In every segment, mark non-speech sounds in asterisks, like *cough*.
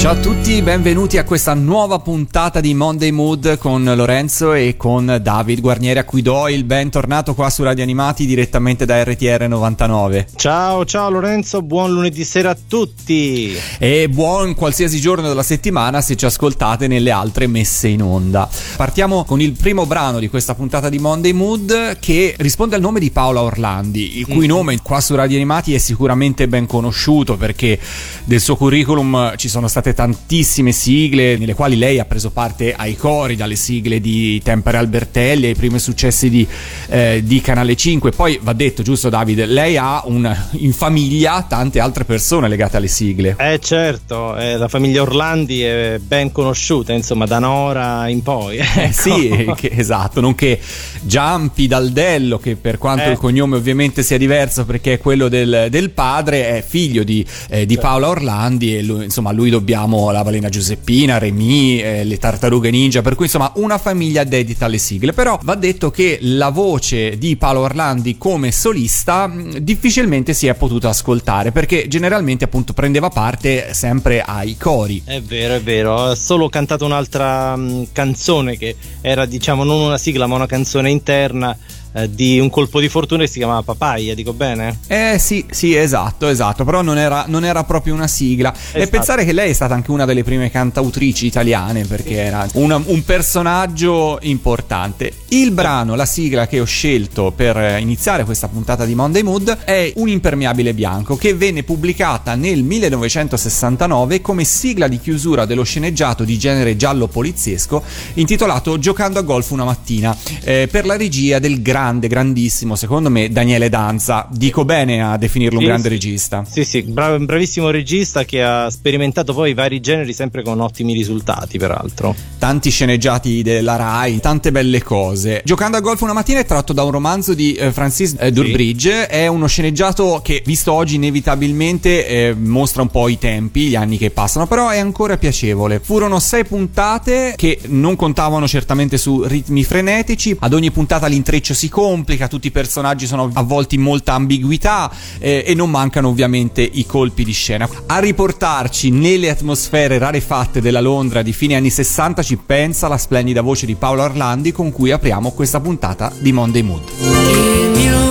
Ciao a tutti, benvenuti a questa nuova puntata di Monday Mood con Lorenzo e con David Guarnieri a cui do il bentornato qua su Radio Animati direttamente da RTR 99. Ciao, ciao Lorenzo, buon lunedì sera a tutti. E buon qualsiasi giorno della settimana se ci ascoltate nelle altre messe in onda. Partiamo con il primo brano di questa puntata di Monday Mood che risponde al nome di Paola Orlandi, il cui mm. nome qua su Radio Animati è sicuramente ben conosciuto perché del suo curriculum ci sono state tantissime sigle nelle quali lei ha preso parte ai cori, dalle sigle di Tempere Albertelli ai primi successi di, eh, di Canale 5. Poi va detto, giusto Davide, lei ha un, in famiglia tante altre persone legate alle sigle. Eh certo, eh, la famiglia Orlandi è ben conosciuta, insomma, da Nora in poi. *laughs* Eh, sì, che, esatto, nonché Giampi Daldello, che per quanto eh. il cognome ovviamente sia diverso perché è quello del, del padre, è figlio di, eh, di certo. Paola Orlandi e lui, insomma lui dobbiamo la balena Giuseppina, Remy, eh, le tartarughe ninja, per cui insomma una famiglia dedita alle sigle. Però va detto che la voce di Paola Orlandi come solista mh, difficilmente si è potuta ascoltare perché generalmente appunto prendeva parte sempre ai cori. È vero, è vero, ho solo cantato un'altra mh, canzone che era diciamo non una sigla ma una canzone interna eh, di un colpo di fortuna che si chiamava Papaya, dico bene? Eh sì, sì, esatto, esatto, però non era, non era proprio una sigla. Esatto. E pensare che lei è stata anche una delle prime cantautrici italiane perché era una, un personaggio importante. Il brano, la sigla che ho scelto per iniziare questa puntata di Monday Mood è Un impermeabile bianco che venne pubblicata nel 1969 come sigla di chiusura dello sceneggiato di genere giallo poliziesco intitolato Giocando a golf una mattina eh, per la regia del grande grande, grandissimo, secondo me, Daniele Danza. Dico bene a definirlo un grande sì, regista. Sì, sì, brav- bravissimo regista che ha sperimentato poi vari generi sempre con ottimi risultati, peraltro. Tanti sceneggiati della Rai, tante belle cose. Giocando a golf una mattina è tratto da un romanzo di eh, Francis eh, Durbridge, sì. è uno sceneggiato che visto oggi inevitabilmente eh, mostra un po' i tempi, gli anni che passano, però è ancora piacevole. Furono sei puntate che non contavano certamente su ritmi frenetici, ad ogni puntata l'intreccio si complica, tutti i personaggi sono avvolti in molta ambiguità eh, e non mancano ovviamente i colpi di scena. A riportarci nelle atmosfere rarefatte della Londra di fine anni 60 ci pensa la splendida voce di Paolo Orlandi con cui apriamo questa puntata di Monday Mood.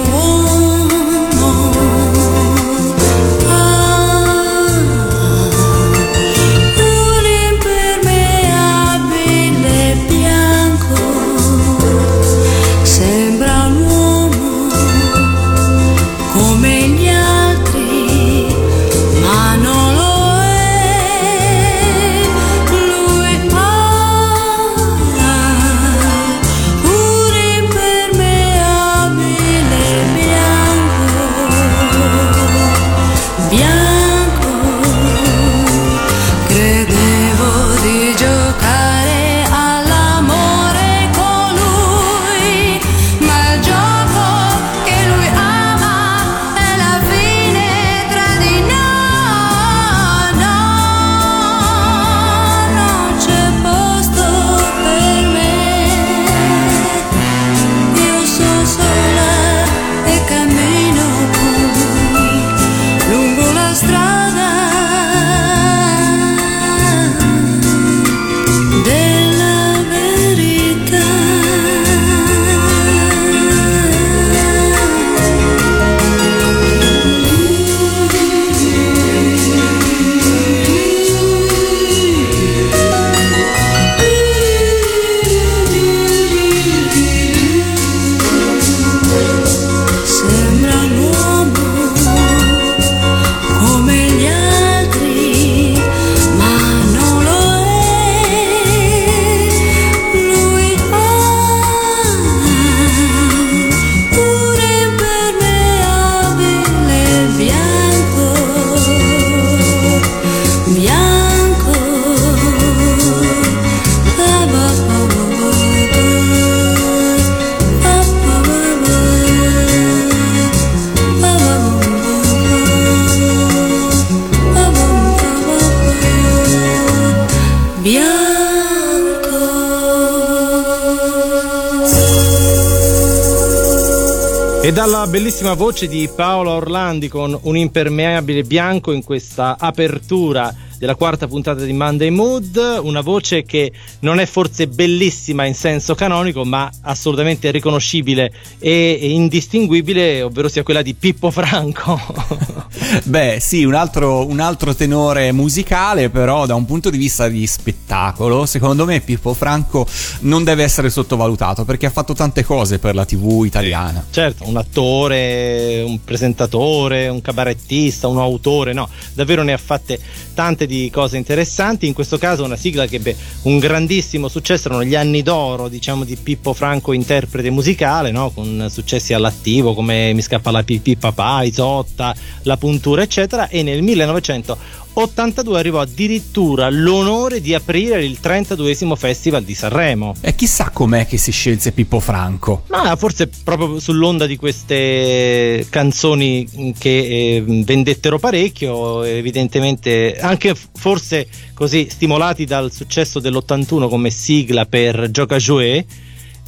Bellissima voce di Paola Orlandi con un impermeabile bianco in questa apertura della quarta puntata di Monday Mood, una voce che non è forse bellissima in senso canonico, ma assolutamente riconoscibile e indistinguibile, ovvero sia quella di Pippo Franco. *laughs* *laughs* Beh, sì, un altro, un altro, tenore musicale, però da un punto di vista di spettacolo, secondo me Pippo Franco non deve essere sottovalutato perché ha fatto tante cose per la TV italiana. Certo, un attore, un presentatore, un cabarettista, un autore, no, davvero ne ha fatte tante di cose interessanti. In questo caso una sigla che ebbe un grandissimo successo, erano gli anni d'oro, diciamo, di Pippo Franco interprete musicale, no? con successi all'attivo come Mi scappa la pipì papà, Isotta, La puntura, eccetera. E nel 1900 82 arrivò addirittura l'onore di aprire il 32 Festival di Sanremo. E chissà com'è che si scelse Pippo Franco. Ma forse proprio sull'onda di queste canzoni che eh, vendettero parecchio, evidentemente anche forse così stimolati dal successo dell'81 come sigla per Gioca Jouet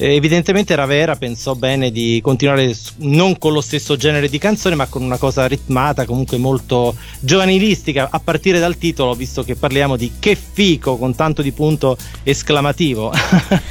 eh, evidentemente Ravera pensò bene di continuare non con lo stesso genere di canzone, ma con una cosa ritmata, comunque molto giovanilistica, a partire dal titolo, visto che parliamo di che fico con tanto di punto esclamativo.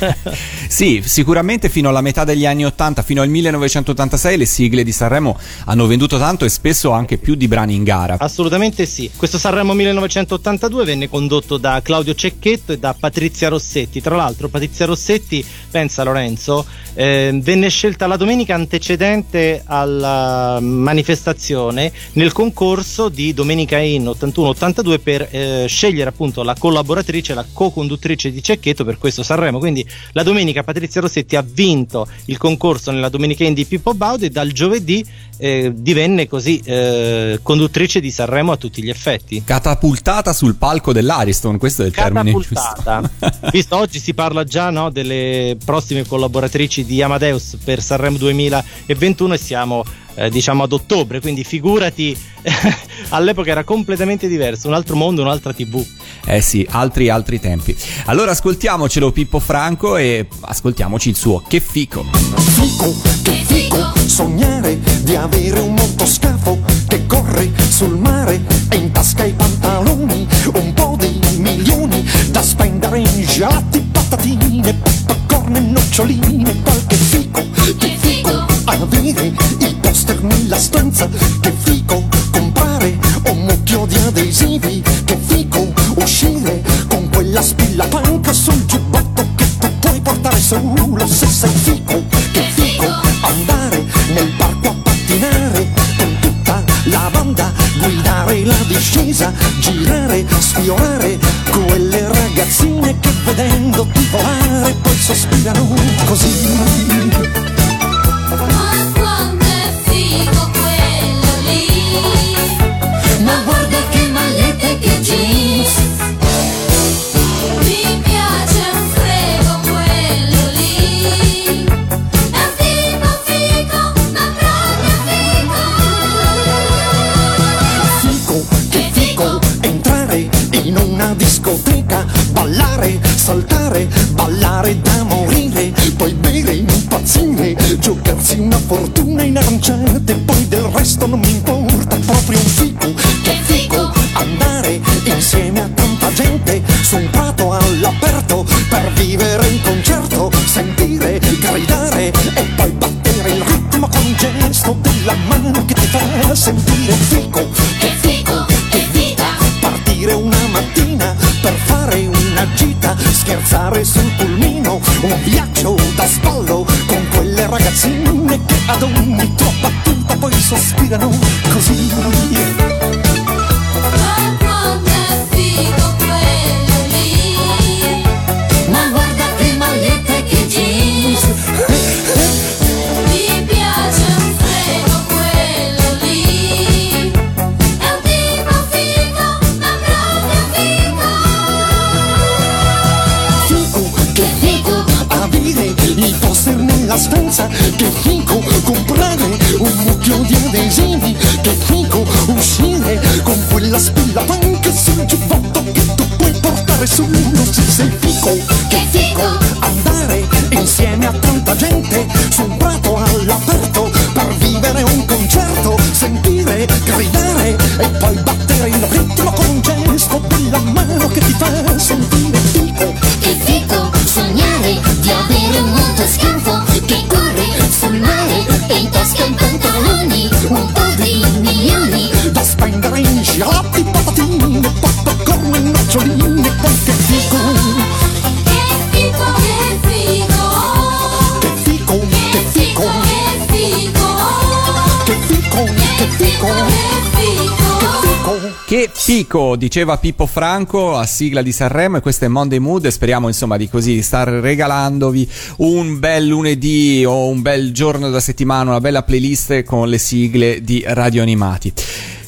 *laughs* sì, sicuramente fino alla metà degli anni 80, fino al 1986, le sigle di Sanremo hanno venduto tanto e spesso anche più di brani in gara. Assolutamente sì. Questo Sanremo 1982 venne condotto da Claudio Cecchetto e da Patrizia Rossetti. Tra l'altro, Patrizia Rossetti, pensa Lorenzo Lorenzo, eh, venne scelta la domenica antecedente alla manifestazione nel concorso di Domenica In 81-82 per eh, scegliere appunto la collaboratrice, la co-conduttrice di Cecchetto per questo Sanremo. Quindi la domenica Patrizia Rossetti ha vinto il concorso nella Domenica In di Pippo Baudo e dal giovedì eh, divenne così eh, conduttrice di Sanremo a tutti gli effetti. Catapultata sul palco dell'Ariston, questo è il termine giusto. *laughs* Visto oggi si parla già no, delle prossime collaboratrici di Amadeus per Sanremo 2021 e siamo eh, diciamo ad ottobre, quindi figurati *laughs* all'epoca era completamente diverso, un altro mondo, un'altra tv. Eh sì, altri altri tempi. Allora ascoltiamocelo Pippo Franco e ascoltiamoci il suo Che fico. Fico, che fico, sognare di avere un motoscafo che corre sul mare e in tasca i pantaloni, un po' di milioni da spendere in gelati, patatine, popcorn e noccioline, qualche fico, che fico, avere il poster nella stanza, che fico, comprare un mucchio di adesivi, che fico, uscire con quella spilla panca sul giubbotto che tu puoi portare solo se sei fico, che fico, andare nel parco a pattinare con tutta la banda, guidare la discesa, girare, sfiorare ragazzine che vedendoti volare poi sospirano così. Del resto non mi importa, proprio un fico, che fico, andare insieme a tanta gente su un prato all'aperto per vivere in concerto, sentire, gridare e poi battere il ritmo con un gesto della mano che ti fa sentire fico, che fico, che vita, partire una mattina per fare una gita, scherzare sul pulmino, un viaggio da spallo con quelle ragazzine che ad ogni tua battuta poi sospirano così. la stanza che fico comprare un mucchio di adesivi che fico uscire con quella spilla panca sul giubbotto che tu puoi portare solo se sei fico che fico andare insieme a tanta gente su un prato all'aperto per vivere un concerto sentire gridare e poi battere il ritmo con Che fico, diceva Pippo Franco a sigla di Sanremo e questo è Monday Mood e speriamo insomma di così star regalandovi un bel lunedì o un bel giorno da settimana, una bella playlist con le sigle di radio animati.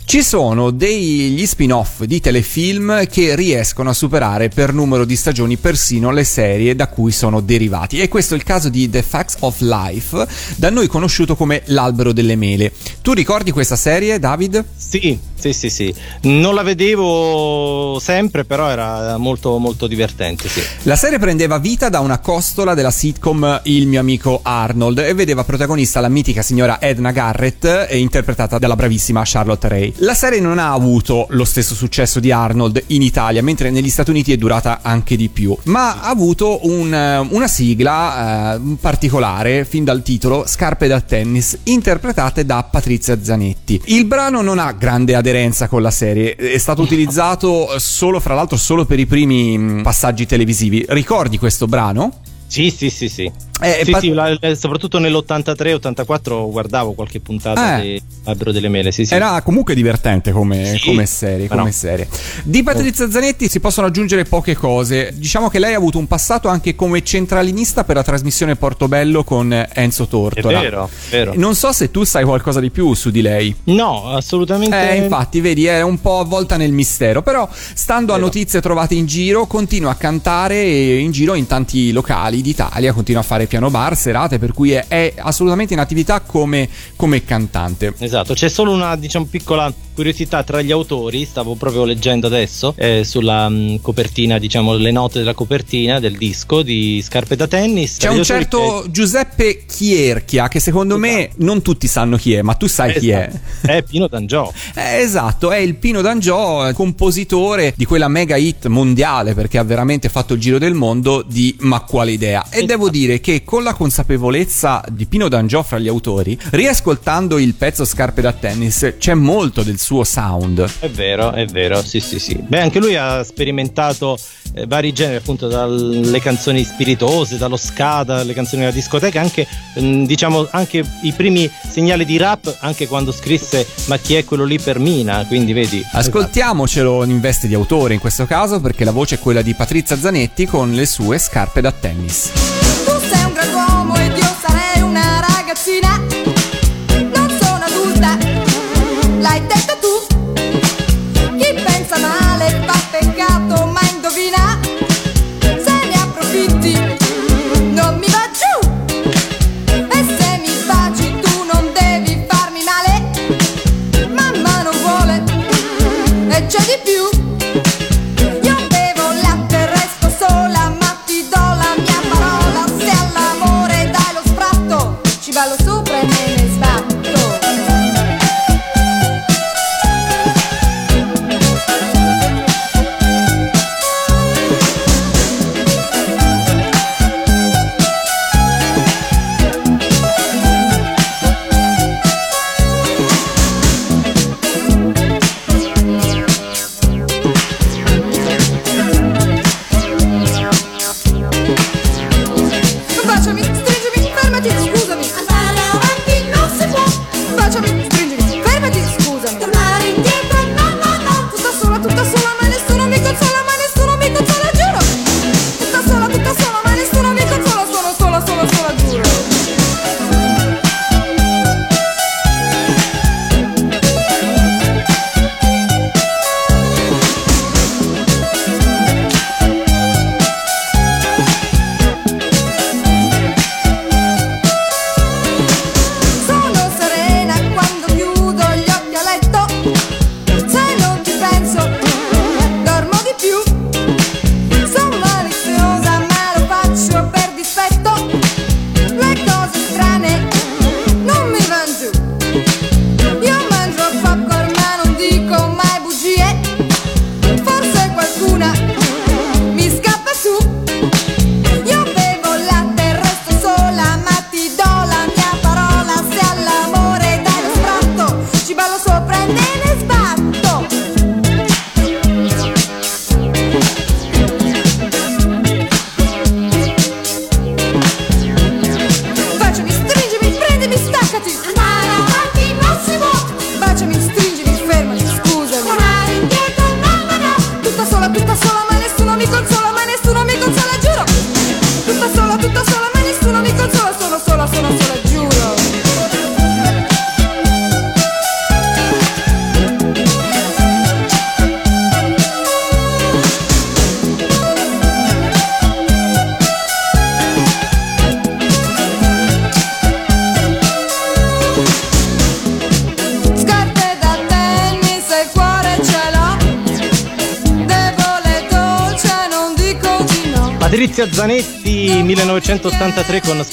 Ci sono degli spin-off di telefilm che riescono a superare per numero di stagioni persino le serie da cui sono derivati. E questo è il caso di The Facts of Life, da noi conosciuto come L'albero delle mele. Tu ricordi questa serie, David? Sì, sì, sì, sì. Non la vedevo sempre, però era molto, molto divertente, sì. La serie prendeva vita da una costola della sitcom Il mio amico Arnold e vedeva protagonista la mitica signora Edna Garrett, eh, interpretata dalla bravissima Charlotte Ray. La serie non ha avuto lo stesso successo di Arnold in Italia, mentre negli Stati Uniti è durata anche di più, ma ha avuto un, eh, una sigla eh, particolare, fin dal titolo, Scarpe da tennis, interpretate da Patrizia Zanetti. Il brano non ha grande aderenza con la serie, è stato utilizzato solo, fra l'altro, solo per i primi mh, passaggi televisivi. Ricordi questo brano? Sì, sì, sì, sì. Eh, Sì, Pat- sì, la- soprattutto nell'83-84 guardavo qualche puntata Eh. di Albero delle Mele, sì, sì. Era comunque divertente come, come serie, come no. serie. Di Patrizia Zanetti si possono aggiungere poche cose. Diciamo che lei ha avuto un passato anche come centralinista per la trasmissione Portobello con Enzo È Tortora. vero, è vero. Non so se tu sai qualcosa di più su di lei. No, assolutamente. Eh, infatti, vedi, è un po' avvolta nel mistero. Però, stando a notizie trovate in giro, continua a cantare in giro in tanti locali d'Italia, continua a fare piano bar, serate, per cui è, è assolutamente in attività come, come cantante. Esatto, c'è solo una diciamo piccola curiosità tra gli autori, stavo proprio leggendo adesso eh, sulla mh, copertina, diciamo le note della copertina del disco di Scarpe da tennis. C'è un certo Giuseppe Chierchia che secondo me non tutti sanno chi è, ma tu sai c'è- chi è. Esatto, È Pino D'Angiò. *laughs* Eh, esatto, è il Pino D'Angiò, eh, compositore di quella mega hit mondiale perché ha veramente fatto il giro del mondo di Ma quale idea. E devo dire che con la consapevolezza di Pino D'Angiò fra gli autori, riascoltando il pezzo Scarpe da tennis, c'è molto del suo sound. È vero, è vero, sì, sì, sì. Beh, anche lui ha sperimentato eh, vari generi, appunto, dalle canzoni spiritose, dallo ska, dalle canzoni della discoteca, anche, mm, diciamo, anche i primi segnali di rap, anche quando scrisse Ma chi è quello lì per Mina? Quindi, vedi. Ascoltiamocelo in veste di autore in questo caso perché la voce è quella di Patrizia Zanetti con le sue scarpe da tennis. Tu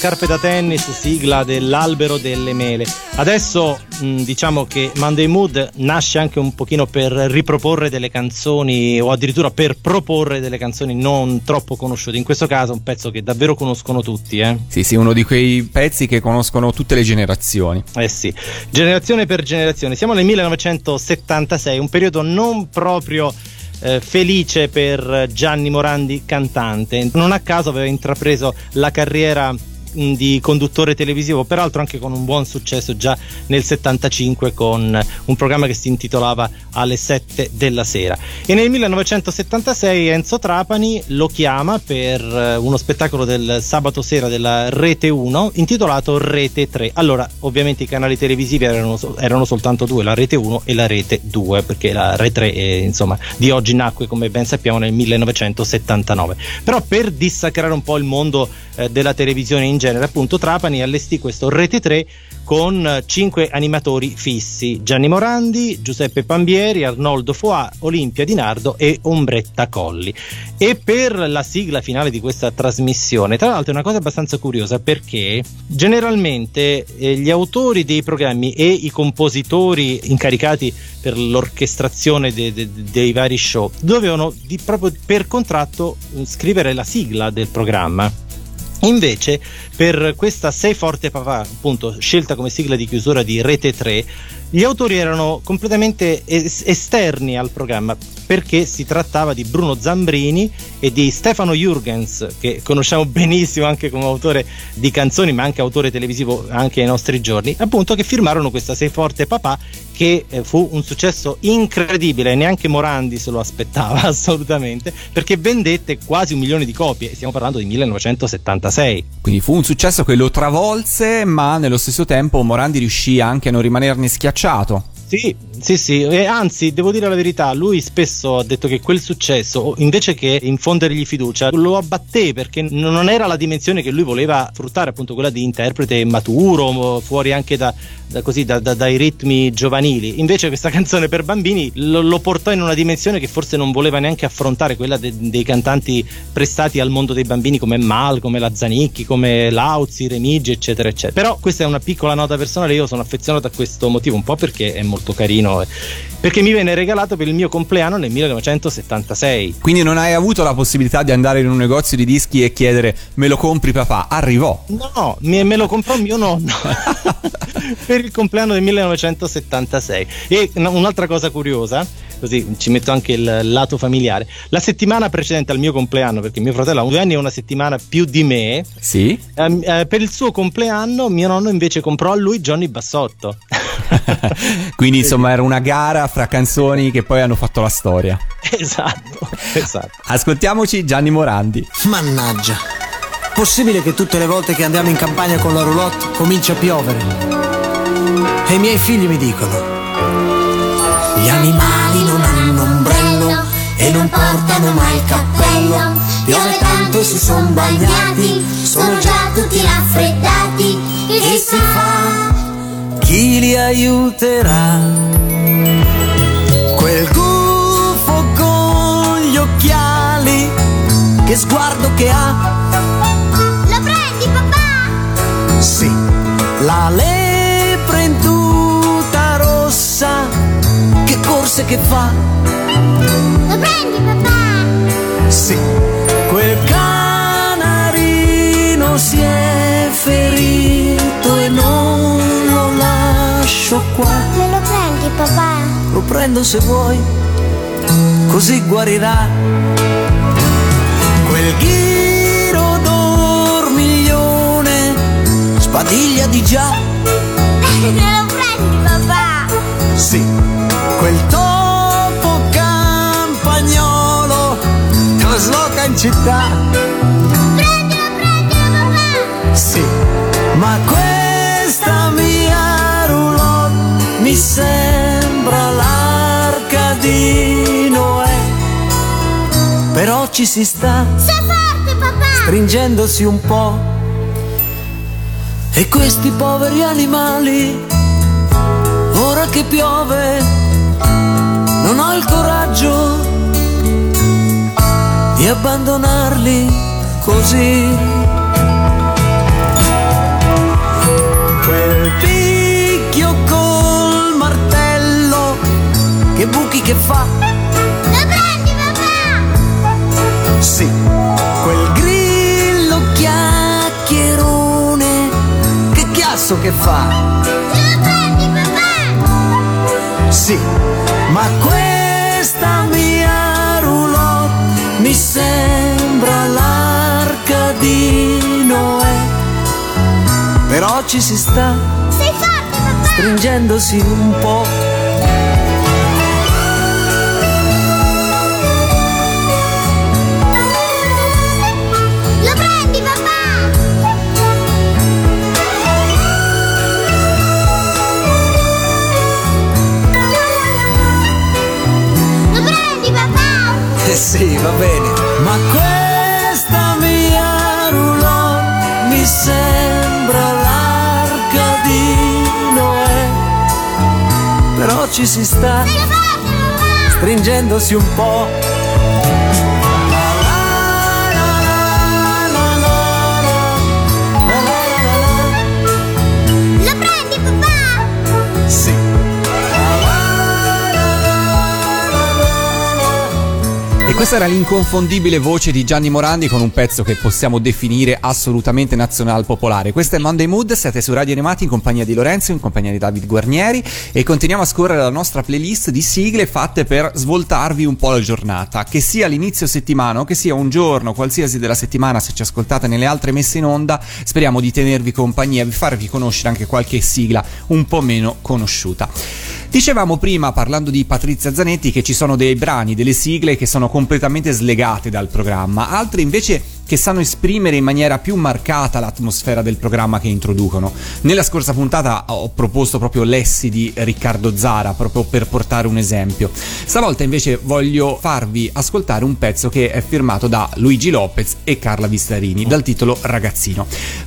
1983 con Scarpe da tennis, sigla dell'albero delle mele. Adesso mh, diciamo che Monday Mood nasce anche un pochino per riproporre delle canzoni o addirittura per proporre delle canzoni non troppo conosciute. In questo caso un pezzo che davvero conoscono tutti, eh? Sì, sì, uno di quei pezzi che conoscono tutte le generazioni. Eh sì, generazione per generazione. Siamo nel 1976, un periodo non proprio eh, felice per Gianni Morandi cantante. Non a caso aveva intrapreso la carriera di conduttore televisivo, peraltro anche con un buon successo già nel 75 con un programma che si intitolava Alle 7 della sera. E nel 1976 Enzo Trapani lo chiama per eh, uno spettacolo del sabato sera della Rete 1 intitolato Rete 3. Allora, ovviamente i canali televisivi erano, erano soltanto due, la Rete 1 e la Rete 2, perché la Rete 3 eh, insomma, di oggi nacque, come ben sappiamo, nel 1979. Però per dissacrare un po' il mondo eh, della televisione in genere, appunto Trapani allestì questo Rete 3 con eh, cinque animatori fissi: Gianni Morandi, Giuseppe Pambieri, Arnoldo Foà, Olimpia Di Nardo e Ombretta Colli. E per la sigla finale di questa trasmissione, tra l'altro è una cosa abbastanza curiosa perché generalmente eh, gli autori dei programmi e i compositori incaricati per l'orchestrazione de- de- dei vari show dovevano di- proprio per contratto eh, scrivere la sigla del programma. Invece, per questa Sei Forte Papà, appunto, scelta come sigla di chiusura di Rete 3, gli autori erano completamente es- esterni al programma perché si trattava di Bruno Zambrini e di Stefano Jurgens, che conosciamo benissimo anche come autore di canzoni, ma anche autore televisivo anche ai nostri giorni, appunto che firmarono questa Sei Forte Papà che eh, fu un successo incredibile, neanche Morandi se lo aspettava *laughs* assolutamente, perché vendette quasi un milione di copie, stiamo parlando di 1976. Quindi fu un successo che lo travolse, ma nello stesso tempo Morandi riuscì anche a non rimanerne schiacciato. Sì, sì, sì, e anzi, devo dire la verità, lui spesso ha detto che quel successo, invece che infondergli fiducia, lo abbatté perché non era la dimensione che lui voleva fruttare, appunto quella di interprete maturo, fuori anche da, da così, da- da- dai ritmi giovanili. Invece questa *laughs* canzone per bambini lo, lo portò in una dimensione che forse non voleva neanche affrontare, quella de- dei cantanti prestati al mondo dei bambini come Mal, come la Zanicchi, come Lauzi, Remigi, eccetera, eccetera. Però questa è una piccola nota personale, io sono affezionato a questo motivo, un po' perché è molto carino, eh, perché mi venne regalato per il mio compleanno nel 1976. Quindi non hai avuto la possibilità di andare in un negozio di dischi e chiedere me lo compri papà? Arrivò. No, mi- me lo comprò mio nonno *laughs* per il compleanno del 1976. E un- un'altra cosa curiosa, così ci metto anche il lato familiare. La settimana precedente al mio compleanno, perché mio fratello ha due anni e una settimana più di me, Sì? ehm, eh, per il suo compleanno mio nonno invece comprò a lui Johnny Bassotto. *laughs* Quindi insomma era una gara fra canzoni che poi hanno fatto la storia. esatto, *laughs* esatto. Ascoltiamoci Gianni Morandi. Mannaggia. Possibile che tutte le volte che andiamo in campagna con la roulotte comincia a piovere? E i miei figli mi dicono: Gli animali non hanno ombrello e non portano mai il cappello. Piove tanto e si son bagnati, sono già tutti raffreddati. Si fa chi li aiuterà? Quel gufo con gli occhiali, che sguardo che ha? Lo prendi papà? Sì, la lepre in tuta rossa, corse che fa? Lo prendi papà? Sì, quel canarino si è ferito e non lo lascio qua. Me lo prendi papà? Lo prendo se vuoi, così guarirà. Quel ghiro dormiglione, sbadiglia di già. *laughs* Me lo prendi papà? Sì, quel topo campagnolo trasloca in città. Prendilo, prendilo papà? Sì, ma questa mia roulotte mi sembra l'arca di Noè. Però ci si sta Sei forte papà? stringendosi un po'. E questi poveri animali, ora che piove, non ho il coraggio di abbandonarli così. Quel picchio col martello, che buchi che fa. Lo prendi papà? Sì, quel grillo chiacchierone, che chiasso che fa. Lo prendi papà? Sì, ma questa mia roulotte mi sembra l'arca di Noè. Però ci si sta Sei forte papà? stringendosi un po'. Sì, va bene. Ma questa mia roulotte mi sembra l'arca di Noè. Però ci si sta stringendosi un po'. Questa era l'inconfondibile voce di Gianni Morandi con un pezzo che possiamo definire assolutamente nazional popolare. Questo è Monday Mood, siete su Radio Animati in compagnia di Lorenzo, in compagnia di David Guarnieri e continuiamo a scorrere la nostra playlist di sigle fatte per svoltarvi un po' la giornata. Che sia l'inizio settimana o che sia un giorno qualsiasi della settimana, se ci ascoltate nelle altre messe in onda, speriamo di tenervi compagnia, vi farvi conoscere anche qualche sigla un po' meno conosciuta. Dicevamo prima, parlando di Patrizia Zanetti, che ci sono dei brani, delle sigle che sono completamente slegate dal programma, altre invece che sanno esprimere in maniera più marcata l'atmosfera del programma che introducono. Nella scorsa puntata ho proposto proprio Lessi di Riccardo Zara, proprio per portare un esempio. Stavolta invece voglio farvi ascoltare un pezzo che è firmato da Luigi Lopez e Carla Vistarini, dal titolo Ragazzino.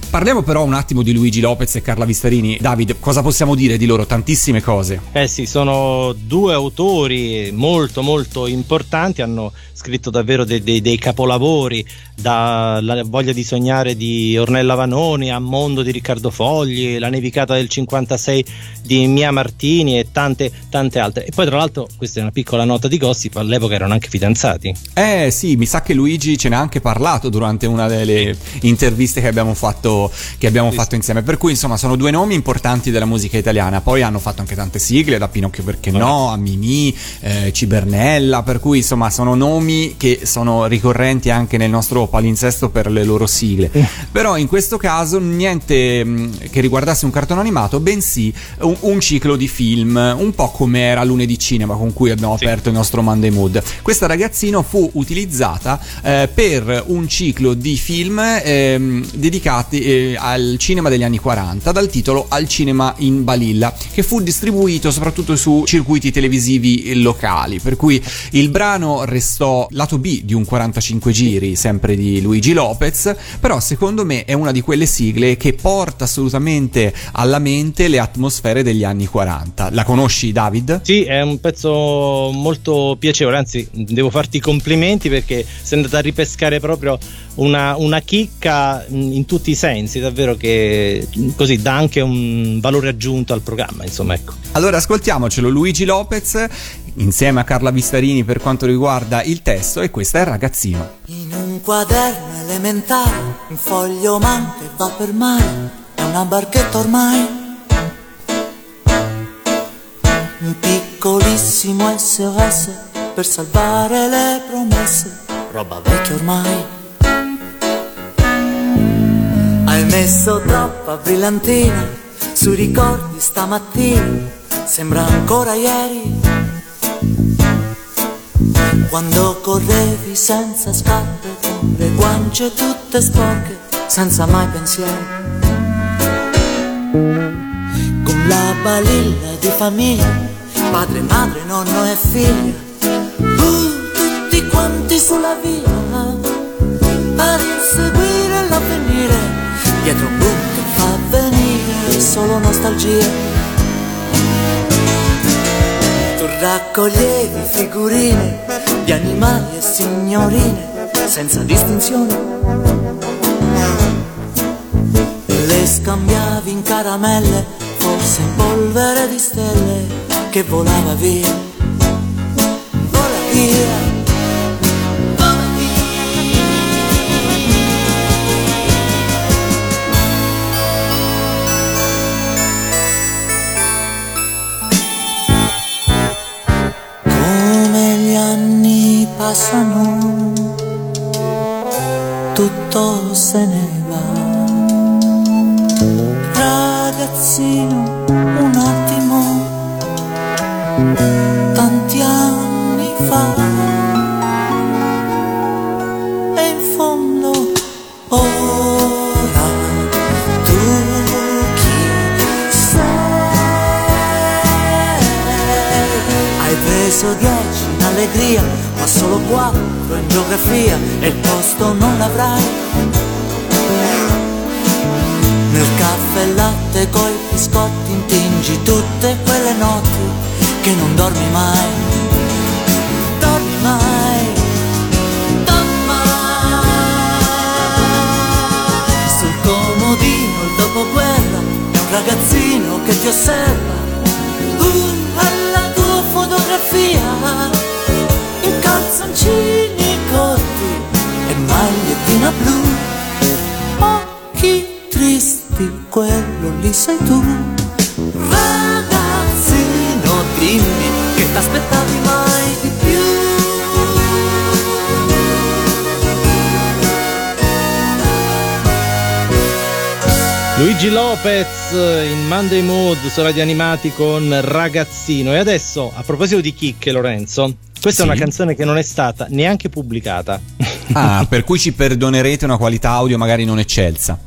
Parliamo però un attimo di Luigi Lopez e Carla Vistarini. David, cosa possiamo dire di loro? Tantissime cose. Eh sì, sono due autori molto molto importanti, hanno scritto davvero dei, dei- dei capolavori, da La voglia di sognare di Ornella Vanoni a Mondo di Riccardo Fogli, La nevicata del 56 di Mia Martini e tante tante altre. E poi tra l'altro, questa è una piccola nota di gossip, all'epoca erano anche fidanzati. Eh sì, mi sa che Luigi ce n'ha anche parlato durante una delle interviste che abbiamo fatto, che abbiamo fatto insieme. Per cui insomma sono due nomi importanti della musica italiana. Poi hanno fatto anche tante sigle, da Pinocchio perché no, a Mimì, eh, Cibernella. Per cui insomma sono nomi che sono ricorrenti anche nel nostro palinsesto per le loro sigle. Però in questo caso niente mh, che riguardasse un cartone animato, bensì un, un ciclo di film, un po' come era Lunedì Cinema con cui abbiamo aperto il nostro Monday Mood. Questa ragazzino fu utilizzata eh, per un ciclo di film ehm, dedicati eh, al cinema degli anni 40 dal titolo Al cinema in Balilla che fu distribuito soprattutto su circuiti televisivi locali per cui il brano restò lato B di un 45 giri sempre di Luigi Lopez però secondo me è una di quelle sigle che porta assolutamente alla mente le atmosfere degli anni 40 la conosci David? Sì, è un pezzo molto piacevole, anzi devo farti i complimenti perché sei andato a ripescare proprio una, una chicca in tutti i sensi, davvero che così dà anche un valore aggiunto al programma, insomma ecco. Allora ascoltiamocelo Luigi Lopez insieme a Carla Vistarini per quanto riguarda il testo e questo è Ragazzino. In un quaderno elementare, un foglio manca e va per mare, è una barchetta ormai. Un piccolissimo SOS per salvare le promesse, roba vecchia ormai. Hai messo troppa brillantina sui ricordi stamattina, sembra ancora ieri. Quando correvi senza scarpe, con le guance tutte sporche, senza mai pensieri. Con la balilla di famiglia, padre, madre, nonno e figlia. Uh, tutti quanti sulla via, a inseguire l'avvenire, dietro un che fa venire solo nostalgia. Raccoglievi figurine di animali e signorine, senza distinzione. Le scambiavi in caramelle, forse in polvere di stelle che volava via. Passano, tutto se ne va. Ragazzino, un attimo, tanti anni fa. E in fondo, ora tu chi sei? Hai preso dieci in allegria, ma solo quattro in geografia e il posto non l'avrai. Nel caffè e latte coi biscotti intingi tutte quelle notti che non dormi mai. Dormi mai. Dormi mai. Sul comodino il dopoguerra un ragazzino che ti osserva. Uh, alla tua fotografia calzoncini corti e magliettina blu. Occhi tristi quello lì sei tu. Ragazzino dimmi che t'aspettavi mai di più? Luigi Lopez in Monday Mood Radio Animati con Ragazzino. E adesso, a proposito di chicche, Lorenzo, questa è Sì. una canzone che non è stata neanche pubblicata. Ah, *laughs* per cui ci perdonerete una qualità audio magari non eccelsa.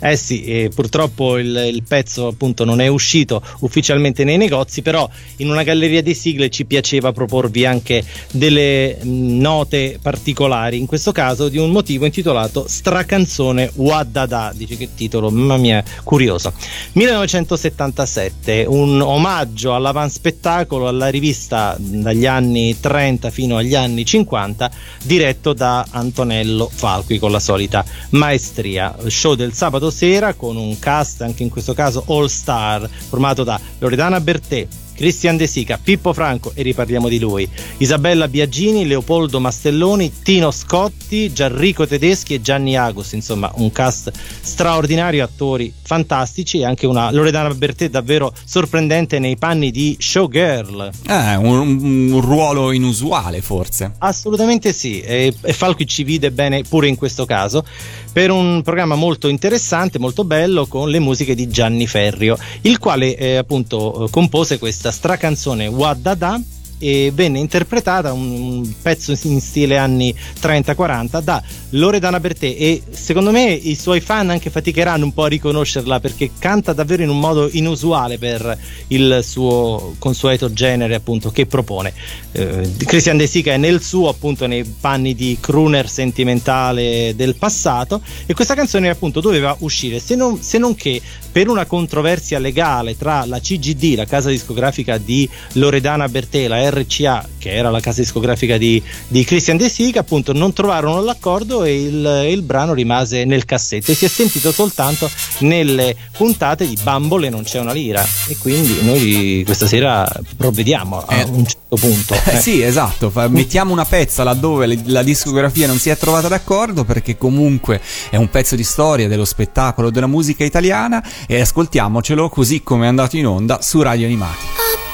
Eh sì, e purtroppo il, il pezzo appunto non è uscito ufficialmente nei negozi, però in una galleria di sigle ci piaceva proporvi anche delle note particolari, in questo caso di un motivo intitolato Stracanzone Waddada, dice che titolo, mamma mia, curioso. 1977, un omaggio all'avanspettacolo, alla rivista dagli anni 30 fino agli anni 50, diretto da Antonello Falqui con la solita maestria. Show del sabato sera con un cast, anche in questo caso all star, formato da Loredana Bertè. Cristian De Sica, Pippo Franco e riparliamo di lui, Isabella Biagini, Leopoldo Mastelloni, Tino Scotti, Gianrico Tedeschi e Gianni Agos, insomma un cast straordinario, attori fantastici e anche una Loredana Bertè davvero sorprendente nei panni di showgirl. Eh, un, un ruolo inusuale forse. Assolutamente sì, e, e Falco ci vide bene pure in questo caso per un programma molto interessante, molto bello con le musiche di Gianni Ferrio, il quale eh, appunto eh, compose questa stracanzone Waddada e venne interpretata un, un pezzo in stile anni 30-40 da Loredana Bertè e secondo me i suoi fan anche faticheranno un po' a riconoscerla perché canta davvero in un modo inusuale per il suo consueto genere appunto che propone. Eh, Christian De Sica è nel suo appunto nei panni di crooner sentimentale del passato e questa canzone appunto doveva uscire se non, se non che per una controversia legale tra la CGD, la casa discografica di Loredana Bertè, la RCA che era la casa discografica di, di Christian De Sica appunto non trovarono l'accordo e il, il brano rimase nel cassetto e si è sentito soltanto nelle puntate di Bambole non c'è una lira e quindi noi questa sera provvediamo a Eh. un certo punto Eh, Eh. sì, esatto, fa- mettiamo una pezza laddove la discografia non si è trovata d'accordo perché comunque è un pezzo di storia dello spettacolo della musica italiana e ascoltiamocelo così come è andato in onda su Radio Animati.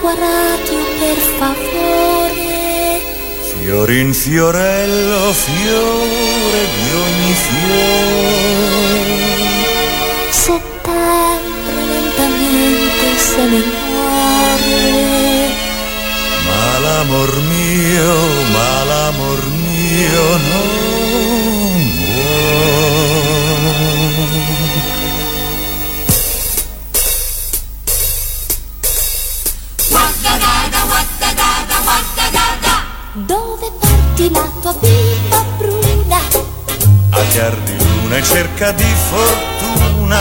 Tua radio per favore. Fiore in fiorello, fiore di ogni fiore. Settembre lentamente se ne muore. Ma l'amor mio, ma l'amor mio non porti la tua bimba bruna? A chiar di luna in cerca di fortuna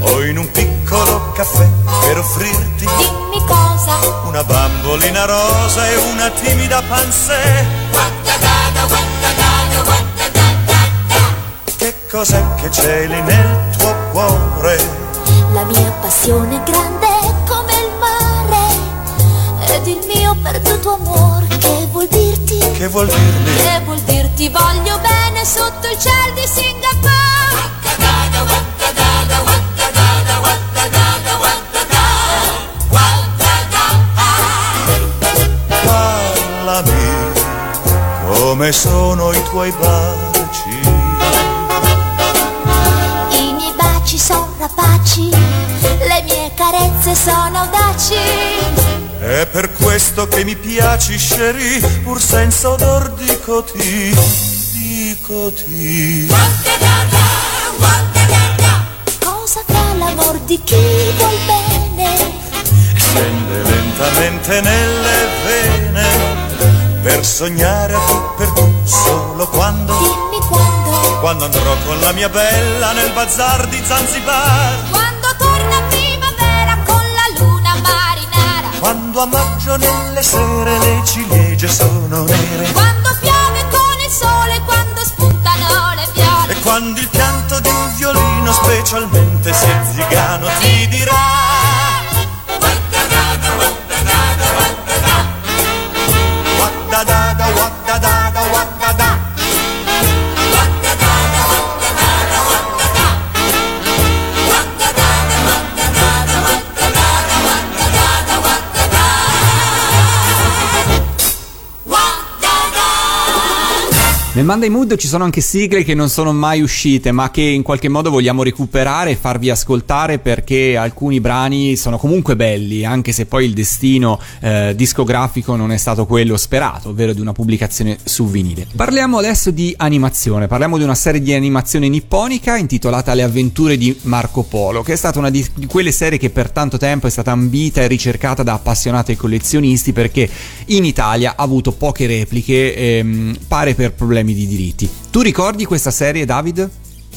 o in un piccolo caffè per offrirti Dimmi cosa una bambolina rosa e una timida pansè. Che cos'è che celi nel tuo cuore? La mia passione è grande come il mare Ed il mio perduto amor Che? Che vuol dirmi? Che vuol dirti? Voglio bene sotto il cielo di Singapore. Parlami come sono i tuoi baci. I miei baci sono rapaci Le mie carezze sono audaci È per questo che mi piaci, Sherry, pur senza odor dicoti, dicoti. Cosa fa l'amor di chi vuol bene? Scende lentamente nelle vene per sognare a tu per tu solo quando, Dimmi quando quando andrò con la mia bella nel bazar di Zanzibar. Quando Quando a maggio nelle sere le ciliegie sono nere. Quando piove con il sole Quando spuntano le viole e quando il pianto di un violino specialmente se zigano ti dirà Nel Monday Mood ci sono anche sigle che non sono mai uscite, ma che in qualche modo vogliamo recuperare e farvi ascoltare perché alcuni brani sono comunque belli, anche se poi il destino eh, discografico non è stato quello sperato, ovvero di una pubblicazione su vinile. Parliamo adesso di animazione, parliamo di una serie di animazione nipponica intitolata Le avventure di Marco Polo, che è stata una di quelle serie che per tanto tempo è stata ambita e ricercata da appassionati collezionisti perché in Italia ha avuto poche repliche, ehm, pare per problemi di diritti. Tu ricordi questa serie, David?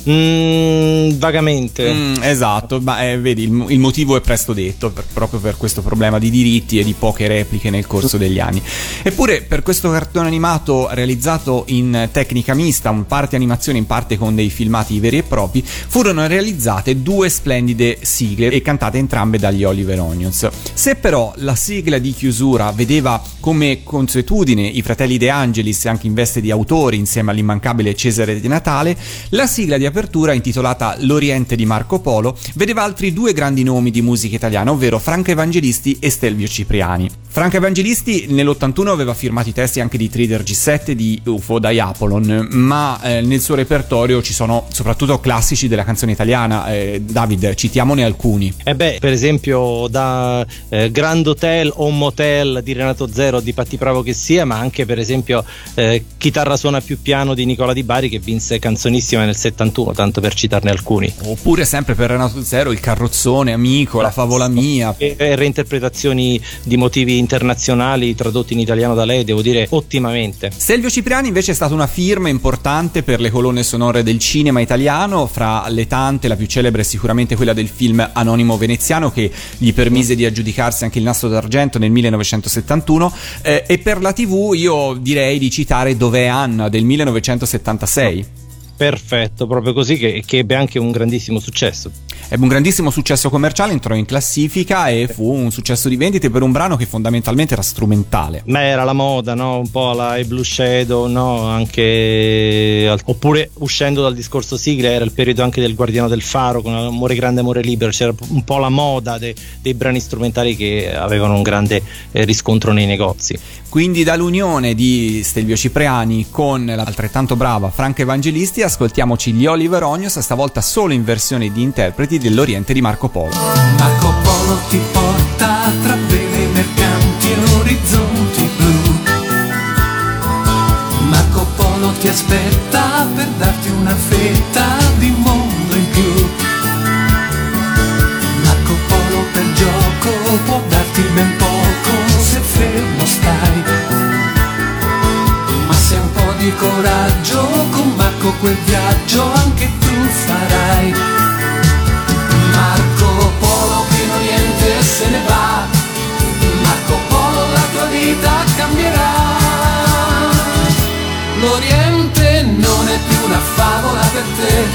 Mm, vagamente. Mm, esatto, ma eh, vedi, il, il motivo è presto detto, per- proprio per questo problema di diritti e di poche repliche nel corso degli anni. Eppure, per questo cartone animato realizzato in tecnica mista, in parte animazione, in parte con dei filmati veri e propri, furono realizzate due splendide sigle e cantate entrambe dagli Oliver Onions. Se però la sigla di chiusura vedeva come consuetudine i fratelli De Angelis anche in veste di autori insieme all'immancabile Cesare Di Natale, la sigla di apertura intitolata L'Oriente di Marco Polo vedeva altri due grandi nomi di musica italiana, ovvero Franco Evangelisti e Stelvio Cipriani. Franco Evangelisti nell'81 aveva firmato i testi anche di Trader G7 di UFO dai Apolon, ma eh, nel suo repertorio ci sono soprattutto classici della canzone italiana. Eh, David, citiamone alcuni. E beh, per esempio da eh, Grand Hotel o Motel di Renato Zero di Patti Bravo che sia, ma anche per esempio eh, Chitarra suona più piano di Nicola Di Bari che vinse canzonissima nel 71, tanto per citarne alcuni. Oppure sempre per Renato Zero, il carrozzone, amico, la favola mia. E, e reinterpretazioni di motivi internazionali tradotti in italiano da lei, devo dire ottimamente. Stelvio Cipriani invece è stata una firma importante per le colonne sonore del cinema italiano, fra le tante la più celebre è sicuramente quella del film Anonimo Veneziano che gli permise di aggiudicarsi anche il nastro d'argento nel 1971 eh, e per la tv io direi di citare Dov'è Anna del 1976. Perfetto, proprio così che, che ebbe anche un grandissimo successo. Ebbe un grandissimo successo commerciale, entrò in classifica e fu un successo di vendite per un brano che fondamentalmente era strumentale. Ma era la moda, no? Un po' la Blue Shadow, no? Anche. Oppure uscendo dal discorso sigle, era il periodo anche del Guardiano del Faro con Amore Grande, Amore Libero. C'era un po' la moda de- dei brani strumentali che avevano un grande eh, riscontro nei negozi. Quindi dall'unione di Stelvio Cipriani con l'altrettanto brava Franca Evangelisti ascoltiamoci gli Oliver Onios, stavolta solo in versione di interpreti dell'Oriente di Marco Polo. Marco Polo ti porta tra vele mercanti e orizzonti blu. Marco Polo ti aspetta per darti una fetta di mondo in più. Marco Polo per gioco può darti ben poco se fermo stai. Ma se un po' di coraggio con Marco quel viaggio anche tu farai. Marco Polo che in Oriente se ne va, Marco Polo la tua vita cambierà. L'Oriente non è più una favola per te,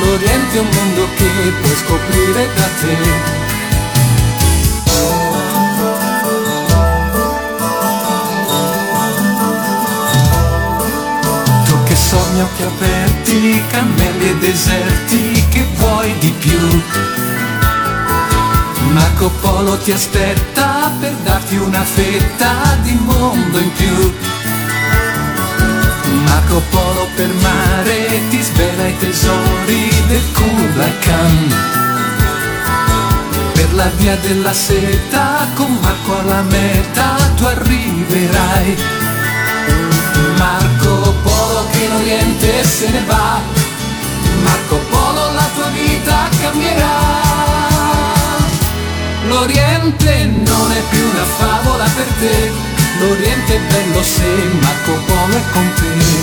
l'Oriente è un mondo che puoi scoprire da te. Tu che sogni occhi aperti, cammelli e deserti vuoi di più? Marco Polo ti aspetta per darti una fetta di mondo in più. Marco Polo per mare ti svela i tesori del Kublai. Per la via della seta, con Marco alla meta tu arriverai. Marco Polo che in Oriente se ne va. Marco cambierà. L'Oriente non è più una favola per te, l'Oriente è bello se Marco Polo è con te.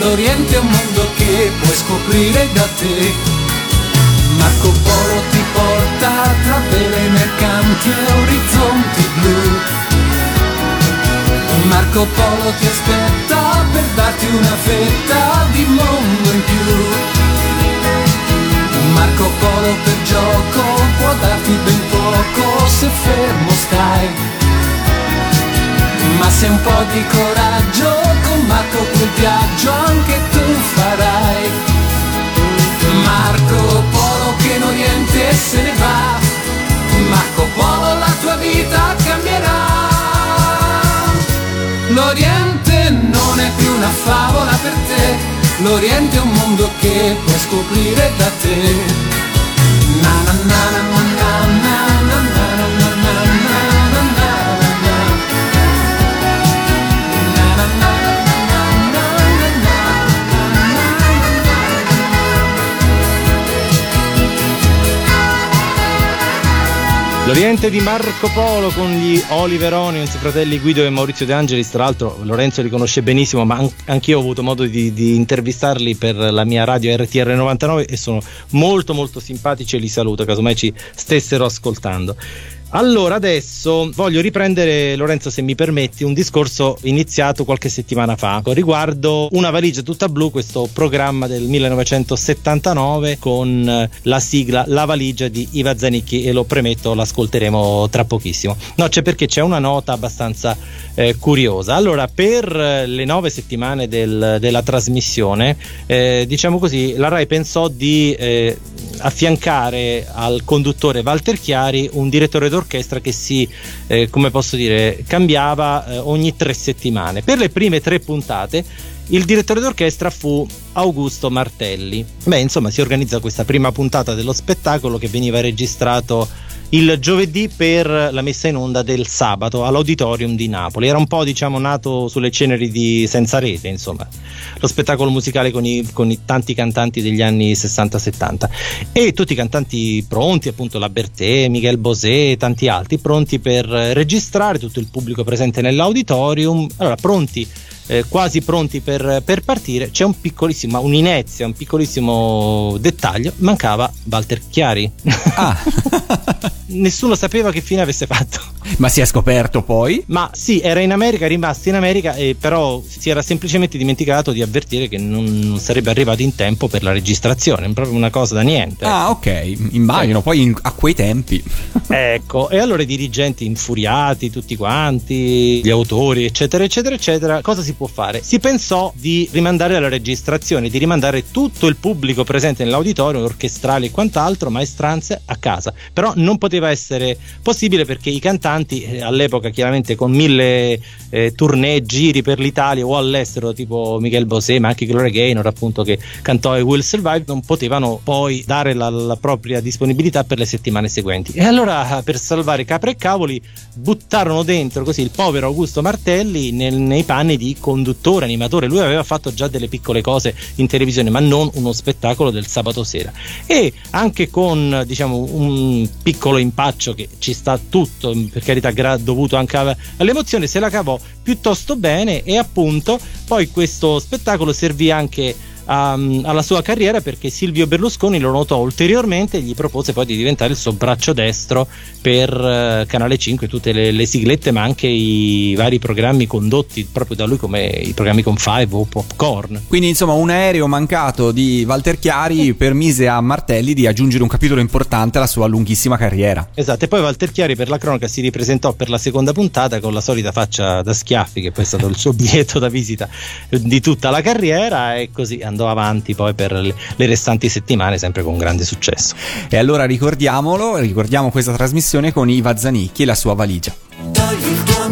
l'Oriente è un mondo che puoi scoprire da te. Marco Polo ti porta tra vele mercanti e orizzonti blu. Marco Polo ti aspetta per darti una fetta di mondo in più. Marco Polo per gioco può darti ben poco se fermo stai. Se un po' di coraggio con Marco quel viaggio anche tu farai. Marco Polo che in Oriente se ne va, Marco Polo la tua vita cambierà. L'Oriente non è più una favola per te, l'Oriente è un mondo che puoi scoprire da te. Na na na L'Oriente di Marco Polo con gli Oliver Onions, i fratelli Guido e Maurizio De Angelis. Tra l'altro, Lorenzo li conosce benissimo, ma an- anch'io ho avuto modo di, di intervistarli per la mia radio RTR 99 e sono molto, molto simpatici e li saluto, casomai ci stessero ascoltando. Allora, adesso voglio riprendere, Lorenzo, se mi permetti, un discorso iniziato qualche settimana fa riguardo Una valigia tutta blu, questo programma del 1979 con eh, la sigla La valigia di Iva Zanicchi e lo premetto, l'ascolteremo tra pochissimo. No, c'è perché c'è una nota abbastanza eh, curiosa. Allora, per eh, le nove settimane del- della trasmissione, eh, diciamo così, la RAI pensò di eh, affiancare al conduttore Walter Chiari un direttore d'orchestra che si, eh, come posso dire, cambiava eh, ogni tre settimane. Per le prime tre puntate il direttore d'orchestra fu Augusto Martelli. Beh, insomma, si organizza questa prima puntata dello spettacolo che veniva registrato il giovedì per la messa in onda del sabato all'auditorium di Napoli. Era un po', diciamo, nato sulle ceneri di Senza Rete, insomma, lo spettacolo musicale con i, con i tanti cantanti degli anni 60-70 e tutti i cantanti pronti, appunto la Bertè, Miguel Bosé, tanti altri, pronti per registrare tutto il pubblico presente nell'auditorium. Allora, pronti eh, quasi pronti per, per partire, c'è un piccolissimo, un'inezia, un piccolissimo dettaglio, mancava Walter Chiari. *laughs* Nessuno sapeva che fine avesse fatto. Ma si è scoperto poi? Ma sì, era in America, è rimasto in America, e però si era semplicemente dimenticato di avvertire che non, non sarebbe arrivato in tempo per la registrazione, proprio una cosa da niente. Ah, ok, immagino, poi in- a quei tempi. *laughs* Ecco, e allora i dirigenti infuriati, tutti quanti, gli autori, eccetera, eccetera, eccetera, cosa si può fare? Si pensò di rimandare la registrazione, di rimandare tutto il pubblico presente nell'auditorio, orchestrali e quant'altro, maestranze, a casa. Però non poteva essere possibile perché i cantanti eh, all'epoca chiaramente con mille eh, tournée, giri per l'Italia o all'estero tipo Michel Bosé ma anche Gloria Gaynor appunto che cantò I Will Survive non potevano poi dare la, la propria disponibilità per le settimane seguenti e allora per salvare capre e cavoli buttarono dentro così il povero Augusto Martelli nel- nei panni di conduttore, animatore lui aveva fatto già delle piccole cose in televisione ma non uno spettacolo del sabato sera. E anche con diciamo un piccolo impaccio che ci sta tutto per carità gra- dovuto anche all'emozione se la cavò piuttosto bene e appunto poi questo spettacolo servì anche a- alla sua carriera perché Silvio Berlusconi lo notò ulteriormente e gli propose poi di diventare il suo braccio destro per eh, Canale 5 tutte le, le siglette ma anche i vari programmi condotti proprio da lui come i programmi con Five o Popcorn Quindi, insomma, un aereo mancato di Walter Chiari permise a Martelli di aggiungere un capitolo importante alla sua lunghissima carriera. Esatto, e poi Walter Chiari per la cronaca si ripresentò per la seconda puntata con la solita faccia da schiaffi, che poi è stato il suo *laughs* biglietto da visita di tutta la carriera, e così andò avanti poi per le, le restanti settimane, sempre con grande successo. E allora ricordiamolo, ricordiamo questa trasmissione con Iva Zanicchi e la sua valigia. Togli il tuo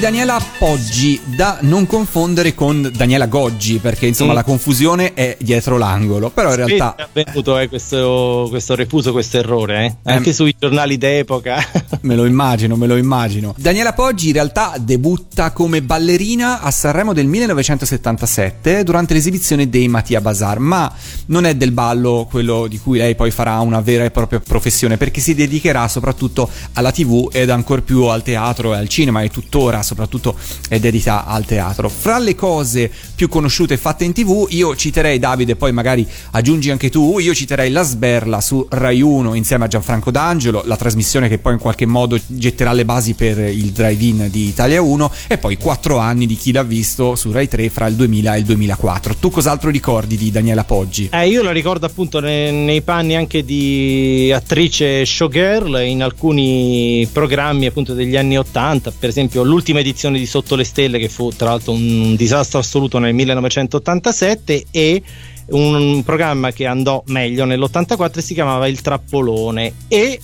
Daniela Poggi, da non confondere con Daniela Goggi, perché insomma Mm. la confusione è dietro l'angolo. Però in realtà È avvenuto eh, questo, questo refuso, questo errore, eh? Ehm. anche sui giornali d'epoca. *laughs* me lo immagino, me lo immagino. Daniela Poggi in realtà debutta come ballerina a Sanremo del 1977 durante l'esibizione dei Mattia Bazar, ma non è del ballo quello di cui lei poi farà una vera e propria professione, perché si dedicherà soprattutto alla TV ed ancor più al teatro e al cinema e tuttora soprattutto è dedita al teatro. Fra le cose più conosciute fatte in TV, io citerei Davide, poi magari aggiungi anche tu, io citerei La Sberla su Rai 1 insieme a Gianfranco D'Angelo, la trasmissione che poi in qualche modo getterà le basi per il drive-in di Italia 1 e poi 4 anni di chi l'ha visto su Rai 3 fra il 2000 e il 2004. Tu cos'altro ricordi di Daniela Poggi? Eh, io la ricordo appunto ne- nei panni anche di attrice showgirl in alcuni programmi appunto degli anni 80, per esempio l'ultima edizione di Sotto le Stelle che fu tra l'altro un disastro assoluto nel 1987 e un programma che andò meglio nell'84 e si chiamava Il Trappolone. E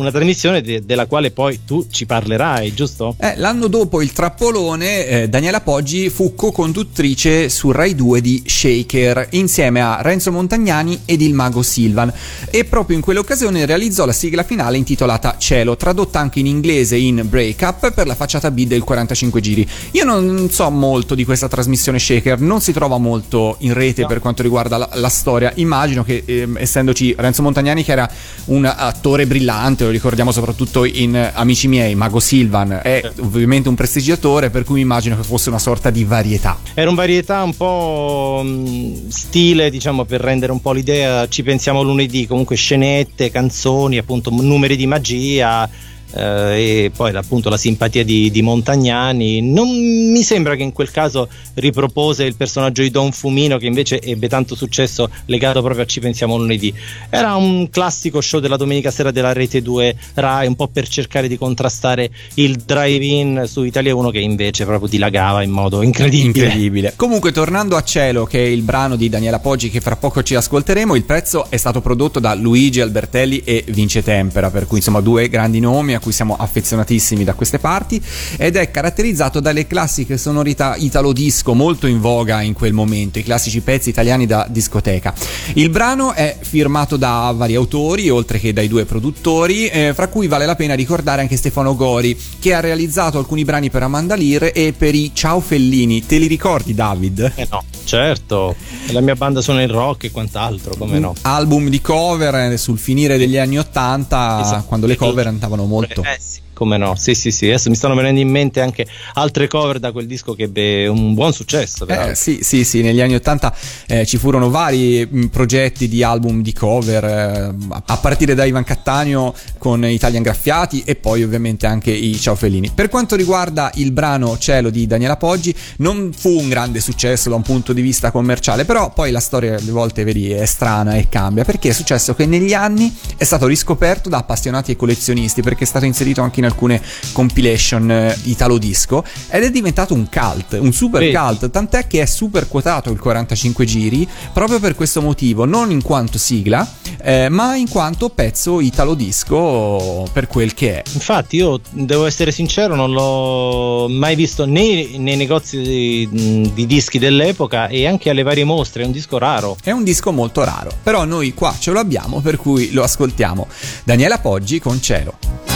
una trasmissione de- della quale poi tu ci parlerai, giusto? Eh, l'anno dopo il trappolone, eh, Daniela Poggi fu co-conduttrice su Rai 2 di Shaker insieme a Renzo Montagnani ed il mago Silvan e proprio in quell'occasione realizzò la sigla finale intitolata Cielo, tradotta anche in inglese in Break Up per la facciata B del 45 giri. Io non so molto di questa trasmissione Shaker, non si trova molto in rete per quanto riguarda la, la storia. Immagino che ehm, essendoci Renzo Montagnani che era un attore brillante, lo ricordiamo soprattutto in Amici miei, Mago Silvan è ovviamente un prestigiatore, per cui mi immagino che fosse una sorta di varietà. Era un varietà un po' mh, stile, diciamo, per rendere un po' l'idea, ci pensiamo lunedì, comunque scenette, canzoni, appunto numeri di magia eh, e poi appunto la simpatia di, di Montagnani. Non mi sembra che in quel caso ripropose il personaggio di Don Fumino che invece ebbe tanto successo legato proprio a Ci pensiamo lunedì. Era un classico show della domenica sera della Rete 2 Rai, un po' per cercare di contrastare il drive-in su Italia 1 che invece proprio dilagava in modo incredibile. Incredibile. Comunque, tornando a Cielo, che è il brano di Daniela Poggi che fra poco ci ascolteremo, il pezzo è stato prodotto da Luigi Albertelli e Vince Tempera, per cui insomma due grandi nomi a cui siamo affezionatissimi da queste parti, ed è caratterizzato dalle classiche sonorità italo disco molto in voga in quel momento, i classici pezzi italiani da discoteca. Il brano è firmato da vari autori, oltre che dai due produttori, eh, fra cui vale la pena ricordare anche Stefano Gori, che ha realizzato alcuni brani per Amanda Lear e per i Ciao Fellini. Te li ricordi, David? Eh no, certo, la mia banda suona il rock e quant'altro, come no. Album di cover eh, sul finire degli anni Ottanta, Esatto. quando le cover andavano molto. Eh sì, come no, sì sì sì, adesso mi stanno venendo in mente anche altre cover da quel disco che ebbe un buon successo. Eh, sì, sì, sì, negli anni Ottanta eh, ci furono vari mh, progetti di album di cover, eh, a partire da Ivan Cattaneo con Italian Graffiati e poi ovviamente anche i Ciao Fellini. Per quanto riguarda il brano Cielo di Daniela Poggi, non fu un grande successo da un punto di vista commerciale, però poi la storia alle volte vedi è strana e cambia, perché è successo che negli anni è stato riscoperto da appassionati e collezionisti, perché è stato inserito anche in alcune compilation eh, italo disco ed è diventato un cult, un super Vedi. cult, tant'è che è super quotato il 45 giri proprio per questo motivo, non in quanto sigla, eh, ma in quanto pezzo italo disco per quel che è. Infatti io devo essere sincero, non l'ho mai visto né nei negozi di, di dischi dell'epoca e anche alle varie mostre, è un disco raro. È un disco molto raro, però noi qua ce lo abbiamo, per cui lo ascoltiamo. Daniela Poggi con Cielo.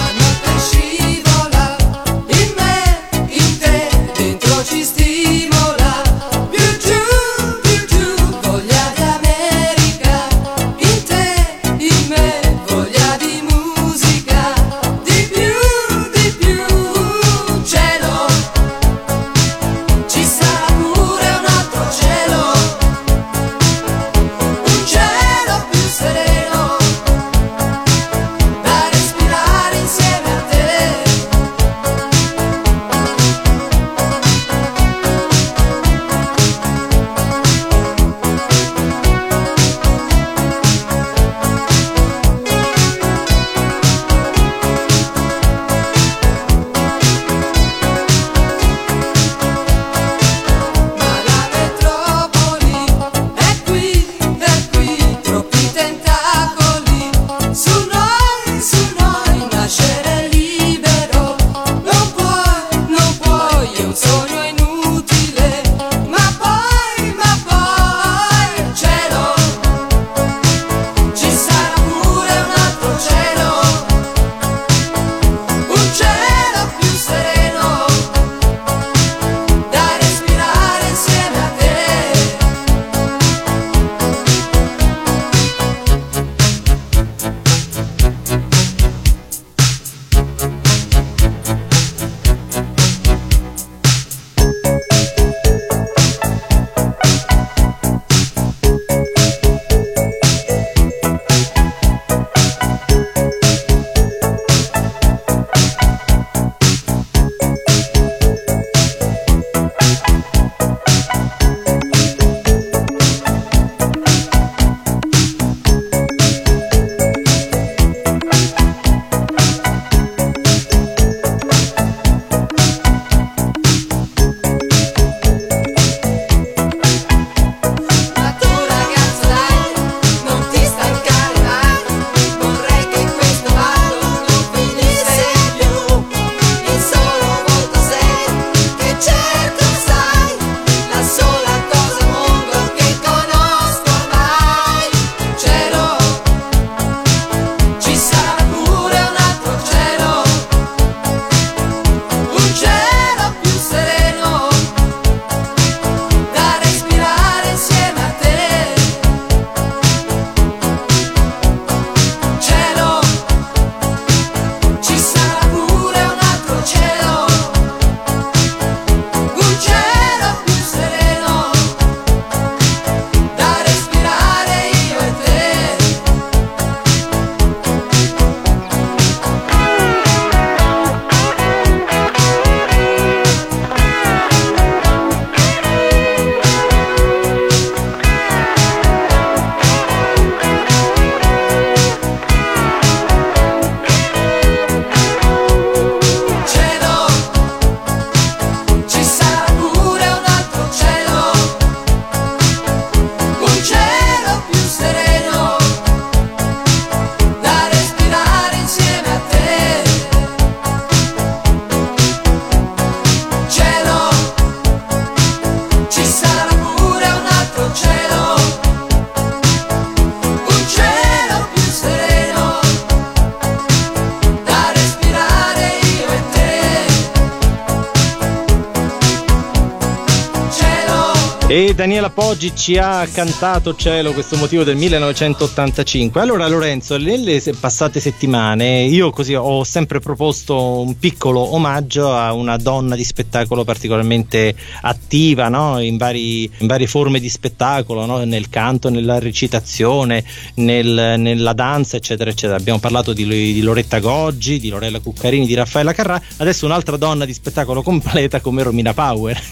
Daniela Poggi ci ha cantato Cielo questo motivo del 1985. Allora Lorenzo, nelle passate settimane io così ho sempre proposto un piccolo omaggio a una donna di spettacolo particolarmente attiva no? in, vari- in varie forme di spettacolo, no? nel canto, nella recitazione, nel- nella danza, eccetera, eccetera. Abbiamo parlato di, di Loretta Goggi, di Lorella Cuccarini, di Raffaella Carrà, adesso un'altra donna di spettacolo *laughs* completa come Romina Power.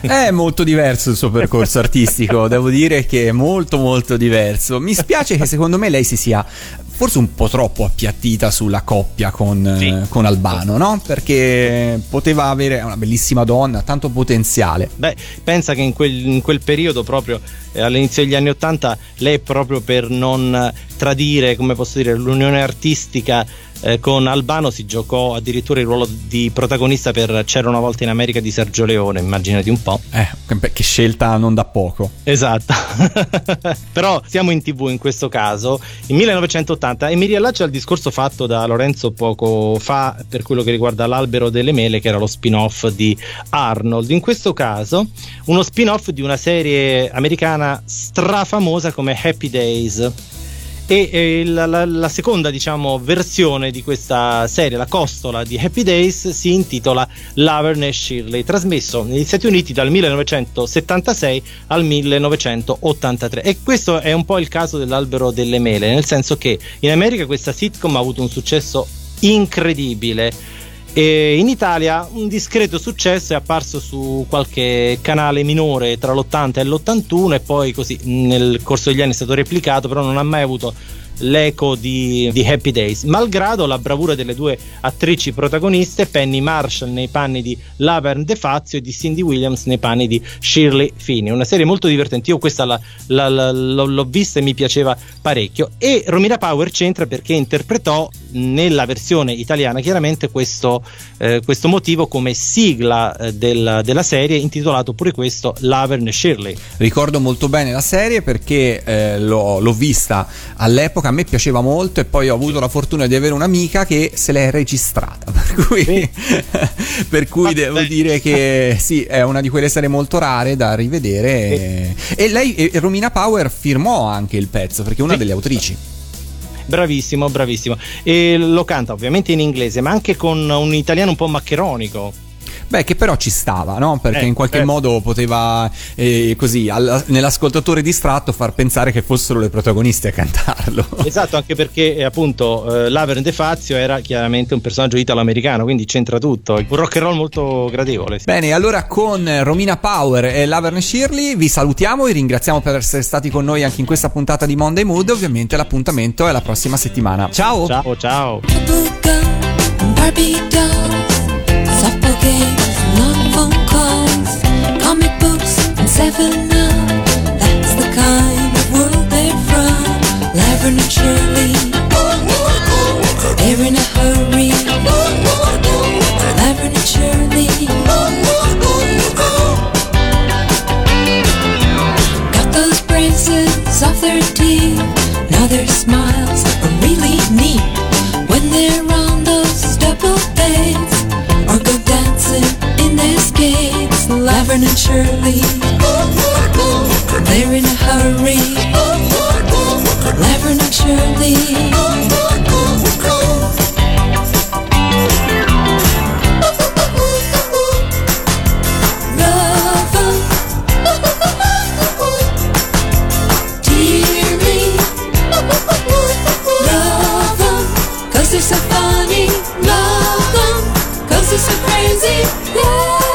È molto diverso il suo *laughs* percorso artistico, devo dire che è molto molto diverso. Mi spiace che secondo me lei si sia forse un po' troppo appiattita sulla coppia con, eh, con Albano, no? Perché poteva avere una bellissima donna, tanto potenziale. Beh, pensa che in quel, in quel periodo, proprio eh, all'inizio degli anni Ottanta, lei proprio per non tradire, come posso dire, l'unione artistica eh, con Albano si giocò addirittura il ruolo di protagonista per C'era una volta in America di Sergio Leone, immaginati un po'. Eh, che scelta non da poco. Esatto. *laughs* Però siamo in tv in questo caso, in 1980, e mi riallaccio al discorso fatto da Lorenzo poco fa per quello che riguarda l'albero delle mele, che era lo spin-off di Arnold. In questo caso, uno spin-off di una serie americana strafamosa come Happy Days. E la, la- la seconda, diciamo, versione di questa serie, la costola di Happy Days, si intitola Laverne e Shirley, trasmesso negli Stati Uniti dal 1976 al 1983. E questo è un po' il caso dell'albero delle mele, nel senso che in America questa sitcom ha avuto un successo incredibile. E in Italia un discreto successo è apparso su qualche canale minore tra l'80 e l'81 e poi così nel corso degli anni è stato replicato, però non ha mai avuto l'eco di, di Happy Days, malgrado la bravura delle due attrici protagoniste, Penny Marshall nei panni di Laverne De Fazio e di Cindy Williams nei panni di Shirley Feeney. Una serie molto divertente, io questa la- la- la- l'ho, vista e mi piaceva parecchio. E Romina Power c'entra perché interpretò nella versione italiana chiaramente questo, eh, questo motivo come sigla eh, del- della serie, intitolato pure questo Laverne Shirley. Ricordo molto bene la serie perché eh, l'ho, l'ho vista all'epoca, a me piaceva molto e poi ho avuto la fortuna di avere un'amica che se l'è registrata, *laughs* per cui, *laughs* per cui devo dire che *laughs* sì, è una di quelle serie molto rare da rivedere. E lei, e Romina Power, firmò anche il pezzo perché è una delle autrici. Bravissimo, bravissimo. E lo canta ovviamente in inglese, ma anche con un italiano un po' maccheronico. Beh, che però ci stava, no? Perché Eh, in qualche eh. modo poteva, eh, così, al- nell'ascoltatore distratto, far pensare che fossero le protagoniste a cantarlo. *laughs* Esatto, anche perché eh, appunto eh, Laverne De Fazio era chiaramente un personaggio italo-americano, quindi c'entra tutto. Un rock and roll molto gradevole. Bene, allora con Romina Power e Laverne Shirley vi salutiamo e ringraziamo per essere stati con noi anche in questa puntata di Monday Mood. Ovviamente l'appuntamento è la prossima settimana. Ciao! Ciao, ciao! Games, long phone calls, comic books, and seven up. That's the kind of world they're from. Laverne and Shirley, they're in a hurry. Laverne and Shirley. Got those braces off their teeth. Now their smiles are really neat when they're on those double go dancing in their skates. Laverne and Shirley, they're in a hurry. Laverne and Shirley. 'cause they're so funny Love just so crazy. Yeah.